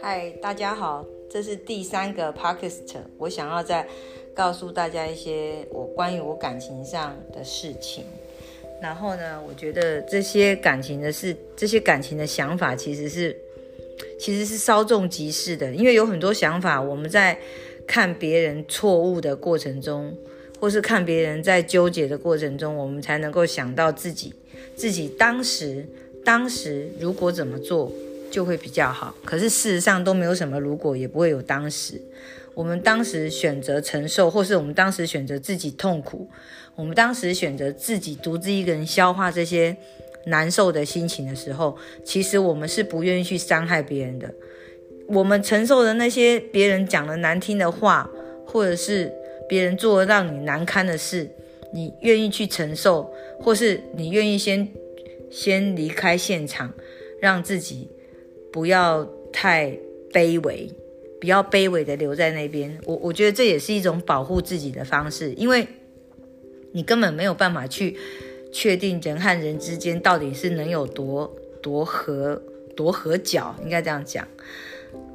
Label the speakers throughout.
Speaker 1: 嗨，大家好，这是第三个 podcast，我想要再告诉大家一些我关于我感情上的事情。然后呢，我觉得这些感情的事，这些感情的想法，其实是其实是稍纵即逝的，因为有很多想法，我们在看别人错误的过程中，或是看别人在纠结的过程中，我们才能够想到自己自己当时当时如果怎么做。就会比较好，可是事实上都没有什么，如果也不会有当时。我们当时选择承受，或是我们当时选择自己痛苦，我们当时选择自己独自一个人消化这些难受的心情的时候，其实我们是不愿意去伤害别人的。我们承受的那些别人讲的难听的话，或者是别人做让你难堪的事，你愿意去承受，或是你愿意先先离开现场，让自己。不要太卑微，不要卑微的留在那边。我我觉得这也是一种保护自己的方式，因为你根本没有办法去确定人和人之间到底是能有多多合多合脚，应该这样讲。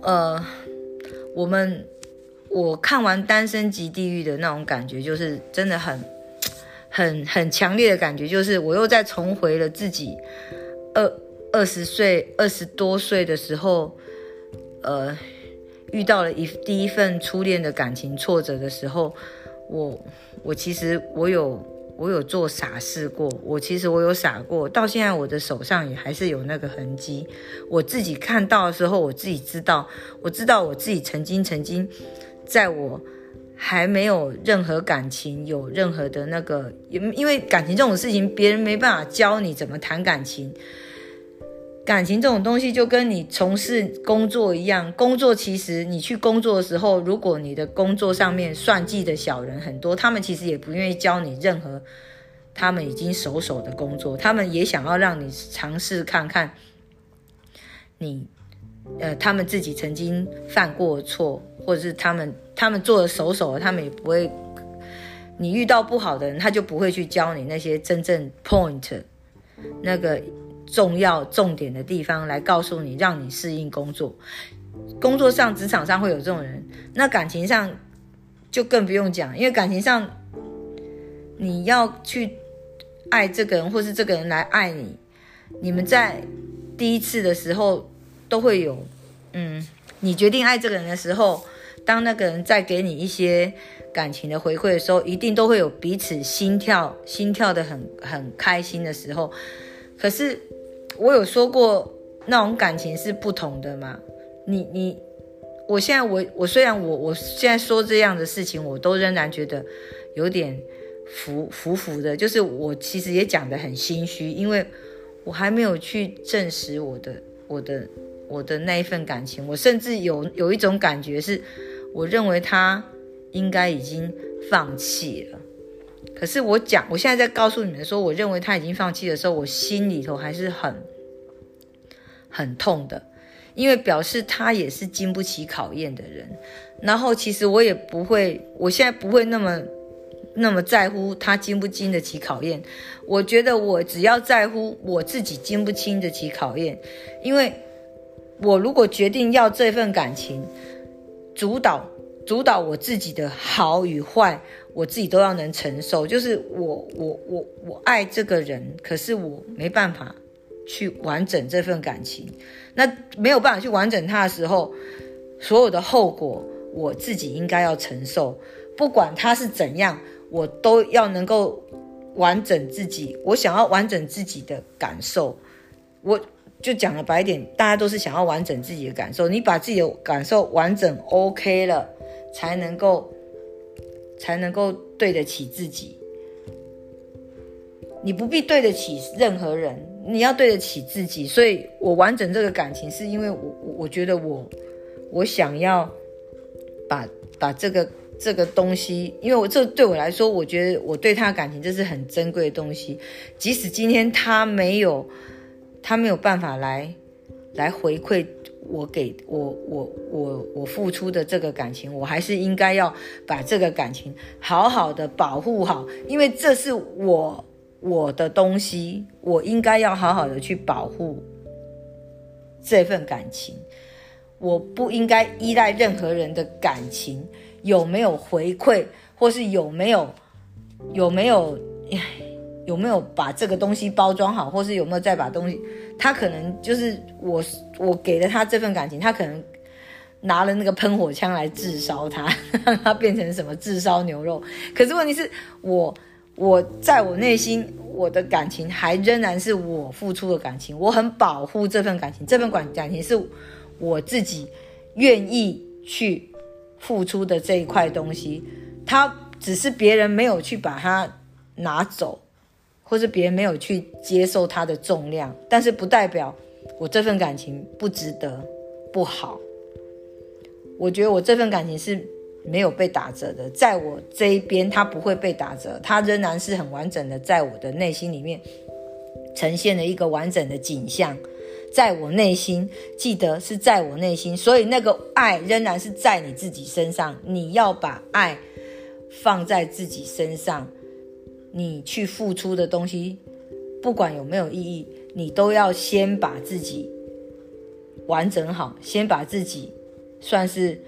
Speaker 1: 呃，我们我看完《单身即地狱》的那种感觉，就是真的很很很强烈的感觉，就是我又再重回了自己，二。二十岁、二十多岁的时候，呃，遇到了一第一份初恋的感情挫折的时候，我我其实我有我有做傻事过，我其实我有傻过，到现在我的手上也还是有那个痕迹。我自己看到的时候，我自己知道，我知道我自己曾经曾经，在我还没有任何感情，有任何的那个，因为感情这种事情，别人没办法教你怎么谈感情。感情这种东西就跟你从事工作一样，工作其实你去工作的时候，如果你的工作上面算计的小人很多，他们其实也不愿意教你任何他们已经熟手的工作，他们也想要让你尝试看看你，呃，他们自己曾经犯过错，或者是他们他们做的手手，他们也不会，你遇到不好的人，他就不会去教你那些真正 point 那个。重要重点的地方来告诉你，让你适应工作。工作上、职场上会有这种人，那感情上就更不用讲，因为感情上你要去爱这个人，或是这个人来爱你，你们在第一次的时候都会有，嗯，你决定爱这个人的时候，当那个人在给你一些感情的回馈的时候，一定都会有彼此心跳、心跳的很很开心的时候，可是。我有说过那种感情是不同的嘛？你你，我现在我我虽然我我现在说这样的事情，我都仍然觉得有点浮浮浮的。就是我其实也讲得很心虚，因为我还没有去证实我的我的我的那一份感情。我甚至有有一种感觉是，我认为他应该已经放弃了。可是我讲，我现在在告诉你们说，我认为他已经放弃的时候，我心里头还是很很痛的，因为表示他也是经不起考验的人。然后其实我也不会，我现在不会那么那么在乎他经不经得起考验。我觉得我只要在乎我自己经不经得起考验，因为我如果决定要这份感情主导。主导我自己的好与坏，我自己都要能承受。就是我我我我爱这个人，可是我没办法去完整这份感情。那没有办法去完整他的时候，所有的后果我自己应该要承受。不管他是怎样，我都要能够完整自己。我想要完整自己的感受，我就讲了白点，大家都是想要完整自己的感受。你把自己的感受完整 OK 了。才能够，才能够对得起自己。你不必对得起任何人，你要对得起自己。所以我完整这个感情，是因为我我觉得我我想要把把这个这个东西，因为我这对我来说，我觉得我对他的感情这是很珍贵的东西。即使今天他没有他没有办法来来回馈。我给我我我我付出的这个感情，我还是应该要把这个感情好好的保护好，因为这是我我的东西，我应该要好好的去保护这份感情。我不应该依赖任何人的感情有没有回馈，或是有没有有没有有没有把这个东西包装好，或是有没有再把东西，他可能就是我我给了他这份感情，他可能拿了那个喷火枪来炙烧他，让他变成什么炙烧牛肉。可是问题是我我在我内心，我的感情还仍然是我付出的感情，我很保护这份感情，这份感感情是。我自己愿意去付出的这一块东西，他只是别人没有去把它拿走，或是别人没有去接受它的重量，但是不代表我这份感情不值得、不好。我觉得我这份感情是没有被打折的，在我这一边，它不会被打折，它仍然是很完整的，在我的内心里面呈现了一个完整的景象。在我内心，记得是在我内心，所以那个爱仍然是在你自己身上。你要把爱放在自己身上，你去付出的东西，不管有没有意义，你都要先把自己完整好，先把自己算是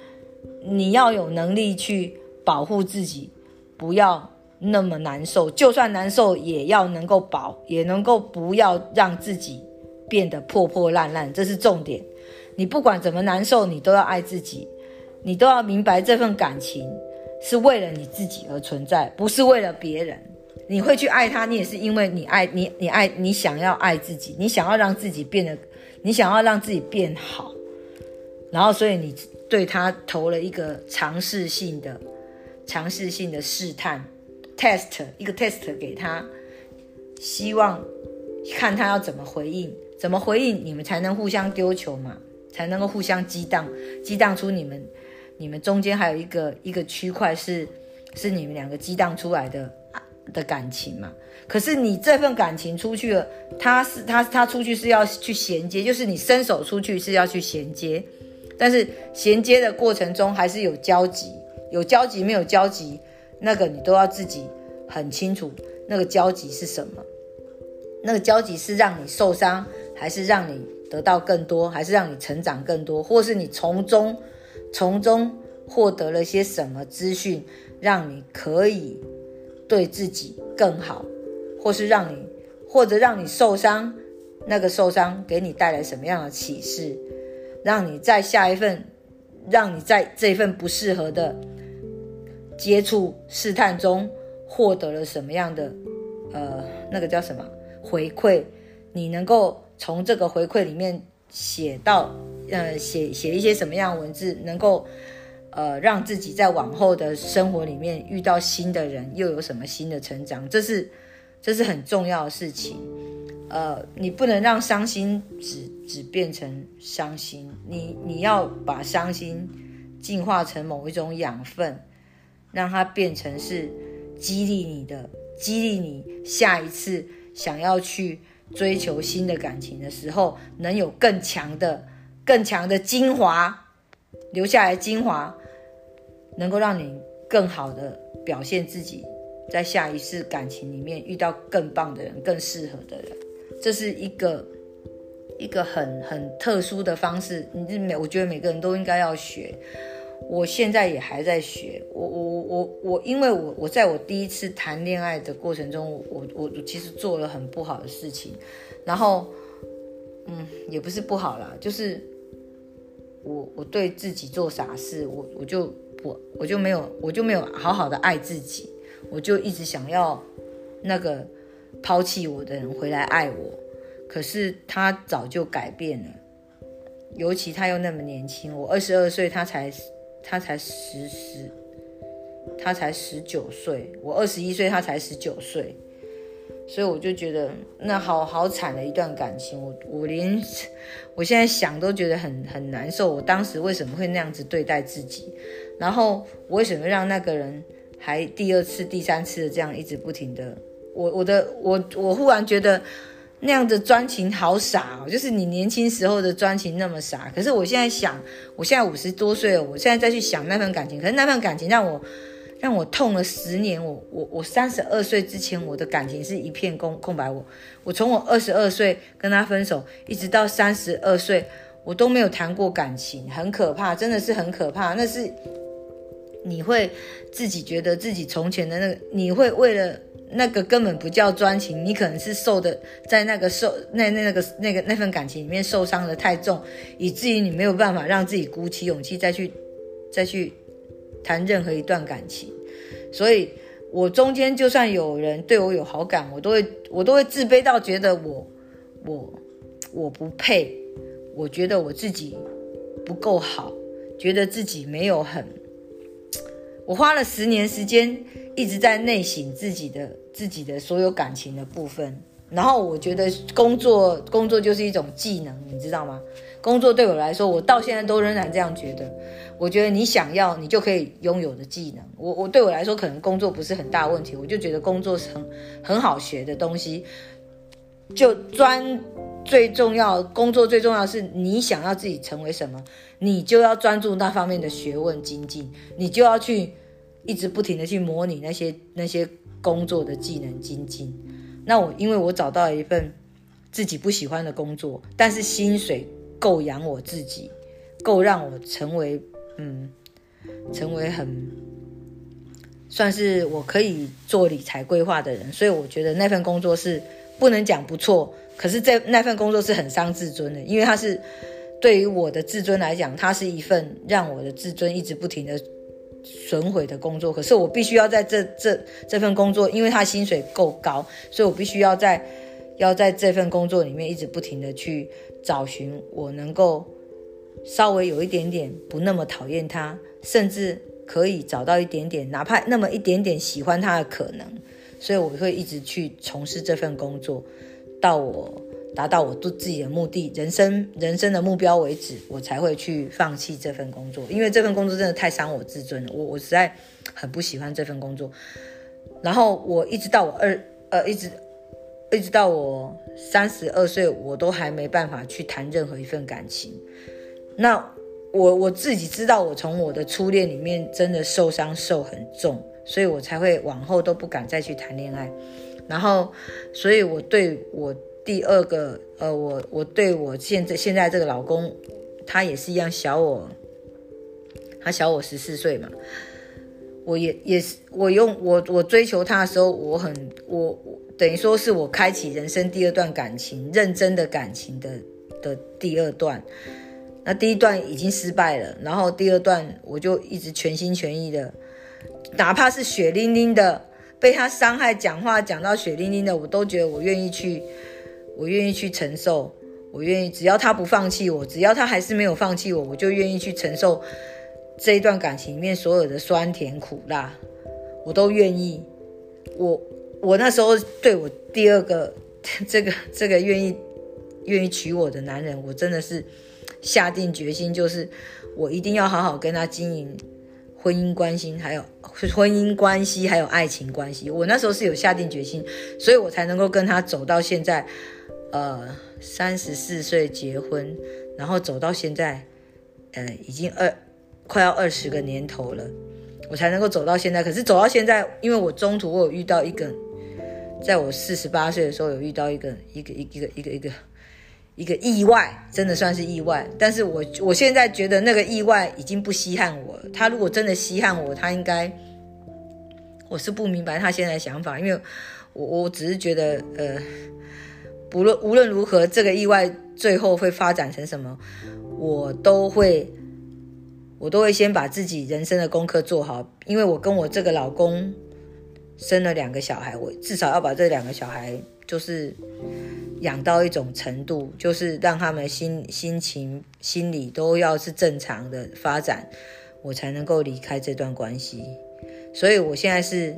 Speaker 1: 你要有能力去保护自己，不要那么难受，就算难受也要能够保，也能够不要让自己。变得破破烂烂，这是重点。你不管怎么难受，你都要爱自己，你都要明白这份感情是为了你自己而存在，不是为了别人。你会去爱他，你也是因为你爱你，你爱你想要爱自己，你想要让自己变得，你想要让自己变好，然后所以你对他投了一个尝试性的、尝试性的试探 test，一个 test 给他，希望看他要怎么回应。怎么回应你们才能互相丢球嘛？才能够互相激荡，激荡出你们，你们中间还有一个一个区块是是你们两个激荡出来的的感情嘛？可是你这份感情出去了，他是他他出去是要去衔接，就是你伸手出去是要去衔接，但是衔接的过程中还是有交集，有交集没有交集，那个你都要自己很清楚那个交集是什么，那个交集是让你受伤。还是让你得到更多，还是让你成长更多，或是你从中从中获得了些什么资讯，让你可以对自己更好，或是让你或者让你受伤，那个受伤给你带来什么样的启示，让你在下一份，让你在这份不适合的接触试探中获得了什么样的呃那个叫什么回馈，你能够。从这个回馈里面写到，呃，写写一些什么样文字，能够，呃，让自己在往后的生活里面遇到新的人，又有什么新的成长？这是，这是很重要的事情。呃，你不能让伤心只只变成伤心，你你要把伤心进化成某一种养分，让它变成是激励你的，激励你下一次想要去。追求新的感情的时候，能有更强的、更强的精华留下来，精华能够让你更好的表现自己，在下一次感情里面遇到更棒的人、更适合的人，这是一个一个很很特殊的方式。你每我觉得每个人都应该要学。我现在也还在学，我我我我，因为我我在我第一次谈恋爱的过程中，我我其实做了很不好的事情，然后，嗯，也不是不好啦，就是我我对自己做傻事，我我就不我就没有我就没有好好的爱自己，我就一直想要那个抛弃我的人回来爱我，可是他早就改变了，尤其他又那么年轻，我二十二岁，他才。他才十十，他才十九岁，我二十一岁，他才十九岁，所以我就觉得那好好惨的一段感情，我我连我现在想都觉得很很难受。我当时为什么会那样子对待自己？然后我为什么让那个人还第二次、第三次的这样一直不停的？我我的我我忽然觉得。那样的专情好傻哦，就是你年轻时候的专情那么傻。可是我现在想，我现在五十多岁了，我现在再去想那份感情，可是那份感情让我让我痛了十年。我我我三十二岁之前，我的感情是一片空空白。我我从我二十二岁跟他分手，一直到三十二岁，我都没有谈过感情，很可怕，真的是很可怕。那是你会自己觉得自己从前的那个，你会为了那个根本不叫专情，你可能是受的在那个受那那那个那个那份感情里面受伤的太重，以至于你没有办法让自己鼓起勇气再去再去。谈任何一段感情，所以我中间就算有人对我有好感，我都会我都会自卑到觉得我我我不配，我觉得我自己不够好，觉得自己没有很。我花了十年时间一直在内省自己的自己的所有感情的部分，然后我觉得工作工作就是一种技能，你知道吗？工作对我来说，我到现在都仍然这样觉得。我觉得你想要，你就可以拥有的技能。我我对我来说，可能工作不是很大问题。我就觉得工作是很很好学的东西。就专最重要，工作最重要是你想要自己成为什么，你就要专注那方面的学问精进，你就要去一直不停的去模拟那些那些工作的技能精进。那我因为我找到一份自己不喜欢的工作，但是薪水够养我自己，够让我成为。嗯，成为很算是我可以做理财规划的人，所以我觉得那份工作是不能讲不错，可是这那份工作是很伤自尊的，因为它是对于我的自尊来讲，它是一份让我的自尊一直不停的损毁的工作。可是我必须要在这这这份工作，因为他薪水够高，所以我必须要在要在这份工作里面一直不停的去找寻我能够。稍微有一点点不那么讨厌他，甚至可以找到一点点，哪怕那么一点点喜欢他的可能，所以我会一直去从事这份工作，到我达到我对自己的目的、人生人生的目标为止，我才会去放弃这份工作。因为这份工作真的太伤我自尊了，我我实在很不喜欢这份工作。然后我一直到我二呃，一直一直到我三十二岁，我都还没办法去谈任何一份感情。那我我自己知道，我从我的初恋里面真的受伤受很重，所以我才会往后都不敢再去谈恋爱。然后，所以我对我第二个呃，我我对我现在现在这个老公，他也是一样小我，他小我十四岁嘛。我也也是我用我我追求他的时候，我很我等于说是我开启人生第二段感情，认真的感情的的第二段。那第一段已经失败了，然后第二段我就一直全心全意的，哪怕是血淋淋的被他伤害，讲话讲到血淋淋的，我都觉得我愿意去，我愿意去承受，我愿意，只要他不放弃我，只要他还是没有放弃我，我就愿意去承受这一段感情里面所有的酸甜苦辣，我都愿意。我我那时候对我第二个这个这个愿意愿意娶我的男人，我真的是。下定决心，就是我一定要好好跟他经营婚姻关系，还有婚姻关系，还有爱情关系。我那时候是有下定决心，所以我才能够跟他走到现在，呃，三十四岁结婚，然后走到现在，呃，已经二快要二十个年头了，我才能够走到现在。可是走到现在，因为我中途我有遇到一个，在我四十八岁的时候有遇到一个一个一个一个一个。一个意外，真的算是意外。但是我我现在觉得那个意外已经不稀罕我了。他如果真的稀罕我，他应该，我是不明白他现在想法，因为我我只是觉得，呃，不论无论如何，这个意外最后会发展成什么，我都会，我都会先把自己人生的功课做好，因为我跟我这个老公生了两个小孩，我至少要把这两个小孩就是。养到一种程度，就是让他们心心情、心理都要是正常的发展，我才能够离开这段关系。所以我现在是，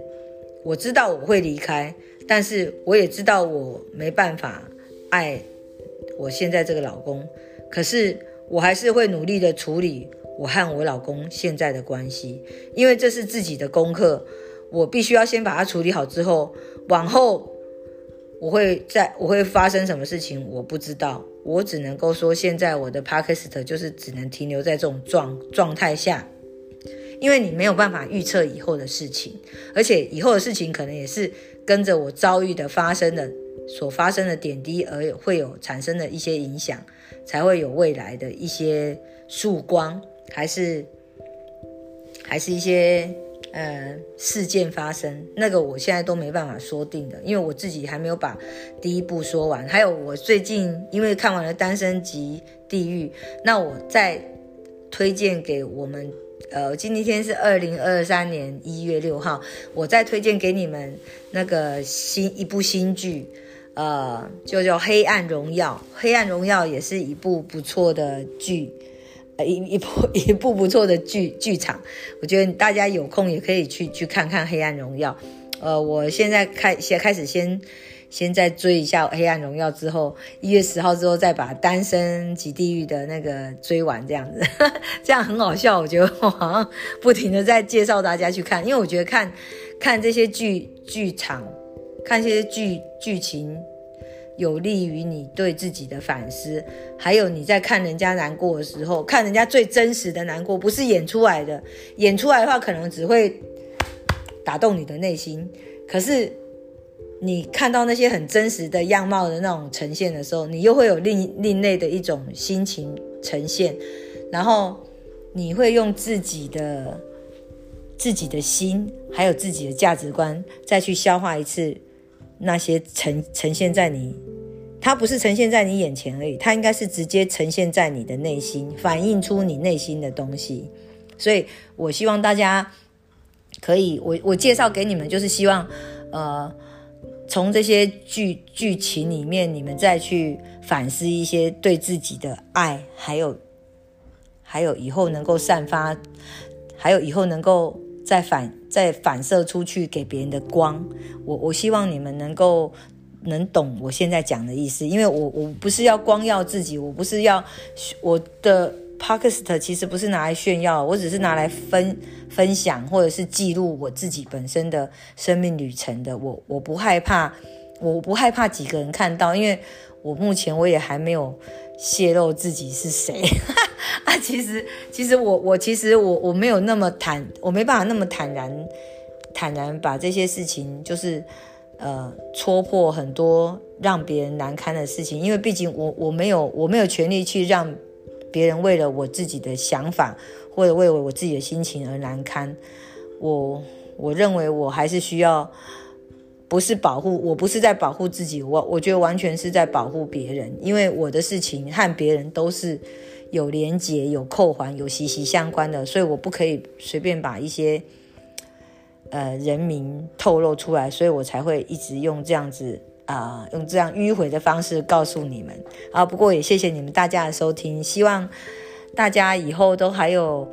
Speaker 1: 我知道我会离开，但是我也知道我没办法爱我现在这个老公。可是我还是会努力的处理我和我老公现在的关系，因为这是自己的功课，我必须要先把它处理好之后，往后。我会在我会发生什么事情，我不知道，我只能够说，现在我的 p a k i s t 就是只能停留在这种状状态下，因为你没有办法预测以后的事情，而且以后的事情可能也是跟着我遭遇的发生的所发生的点滴而会有产生的一些影响，才会有未来的一些曙光，还是还是一些。呃，事件发生那个，我现在都没办法说定的，因为我自己还没有把第一部说完。还有，我最近因为看完了《单身级地狱》，那我再推荐给我们，呃，今天是二零二三年一月六号，我再推荐给你们那个新一部新剧，呃，就叫《黑暗荣耀》。《黑暗荣耀》也是一部不错的剧。一一部一部不错的剧剧场，我觉得大家有空也可以去去看看《黑暗荣耀》。呃，我现在开先开始先先再追一下《黑暗荣耀》，之后一月十号之后再把《单身及地狱》的那个追完，这样子，这样很好笑。我觉得我好像不停的在介绍大家去看，因为我觉得看看这些剧剧场，看这些剧剧情。有利于你对自己的反思，还有你在看人家难过的时候，看人家最真实的难过，不是演出来的。演出来的话，可能只会打动你的内心。可是你看到那些很真实的样貌的那种呈现的时候，你又会有另另类的一种心情呈现。然后你会用自己的自己的心，还有自己的价值观，再去消化一次那些呈呈现在你。它不是呈现在你眼前而已，它应该是直接呈现在你的内心，反映出你内心的东西。所以我希望大家可以，我我介绍给你们，就是希望，呃，从这些剧剧情里面，你们再去反思一些对自己的爱，还有还有以后能够散发，还有以后能够再反再反射出去给别人的光。我我希望你们能够。能懂我现在讲的意思，因为我我不是要光耀自己，我不是要我的 podcast 其实不是拿来炫耀，我只是拿来分分享或者是记录我自己本身的生命旅程的。我我不害怕，我不害怕几个人看到，因为我目前我也还没有泄露自己是谁 啊。其实其实我我其实我我没有那么坦，我没办法那么坦然坦然把这些事情就是。呃，戳破很多让别人难堪的事情，因为毕竟我我没有我没有权利去让别人为了我自己的想法或者为了我自己的心情而难堪。我我认为我还是需要，不是保护，我不是在保护自己，我我觉得完全是在保护别人，因为我的事情和别人都是有连结、有扣环、有息息相关的，所以我不可以随便把一些。呃，人名透露出来，所以我才会一直用这样子啊，用这样迂回的方式告诉你们啊。不过也谢谢你们大家的收听，希望大家以后都还有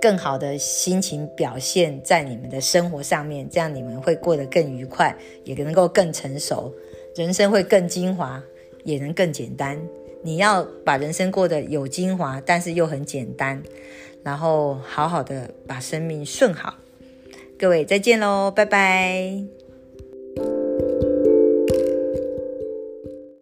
Speaker 1: 更好的心情表现在你们的生活上面，这样你们会过得更愉快，也能够更成熟，人生会更精华，也能更简单。你要把人生过得有精华，但是又很简单，然后好好的把生命顺好。各位再见喽，拜拜。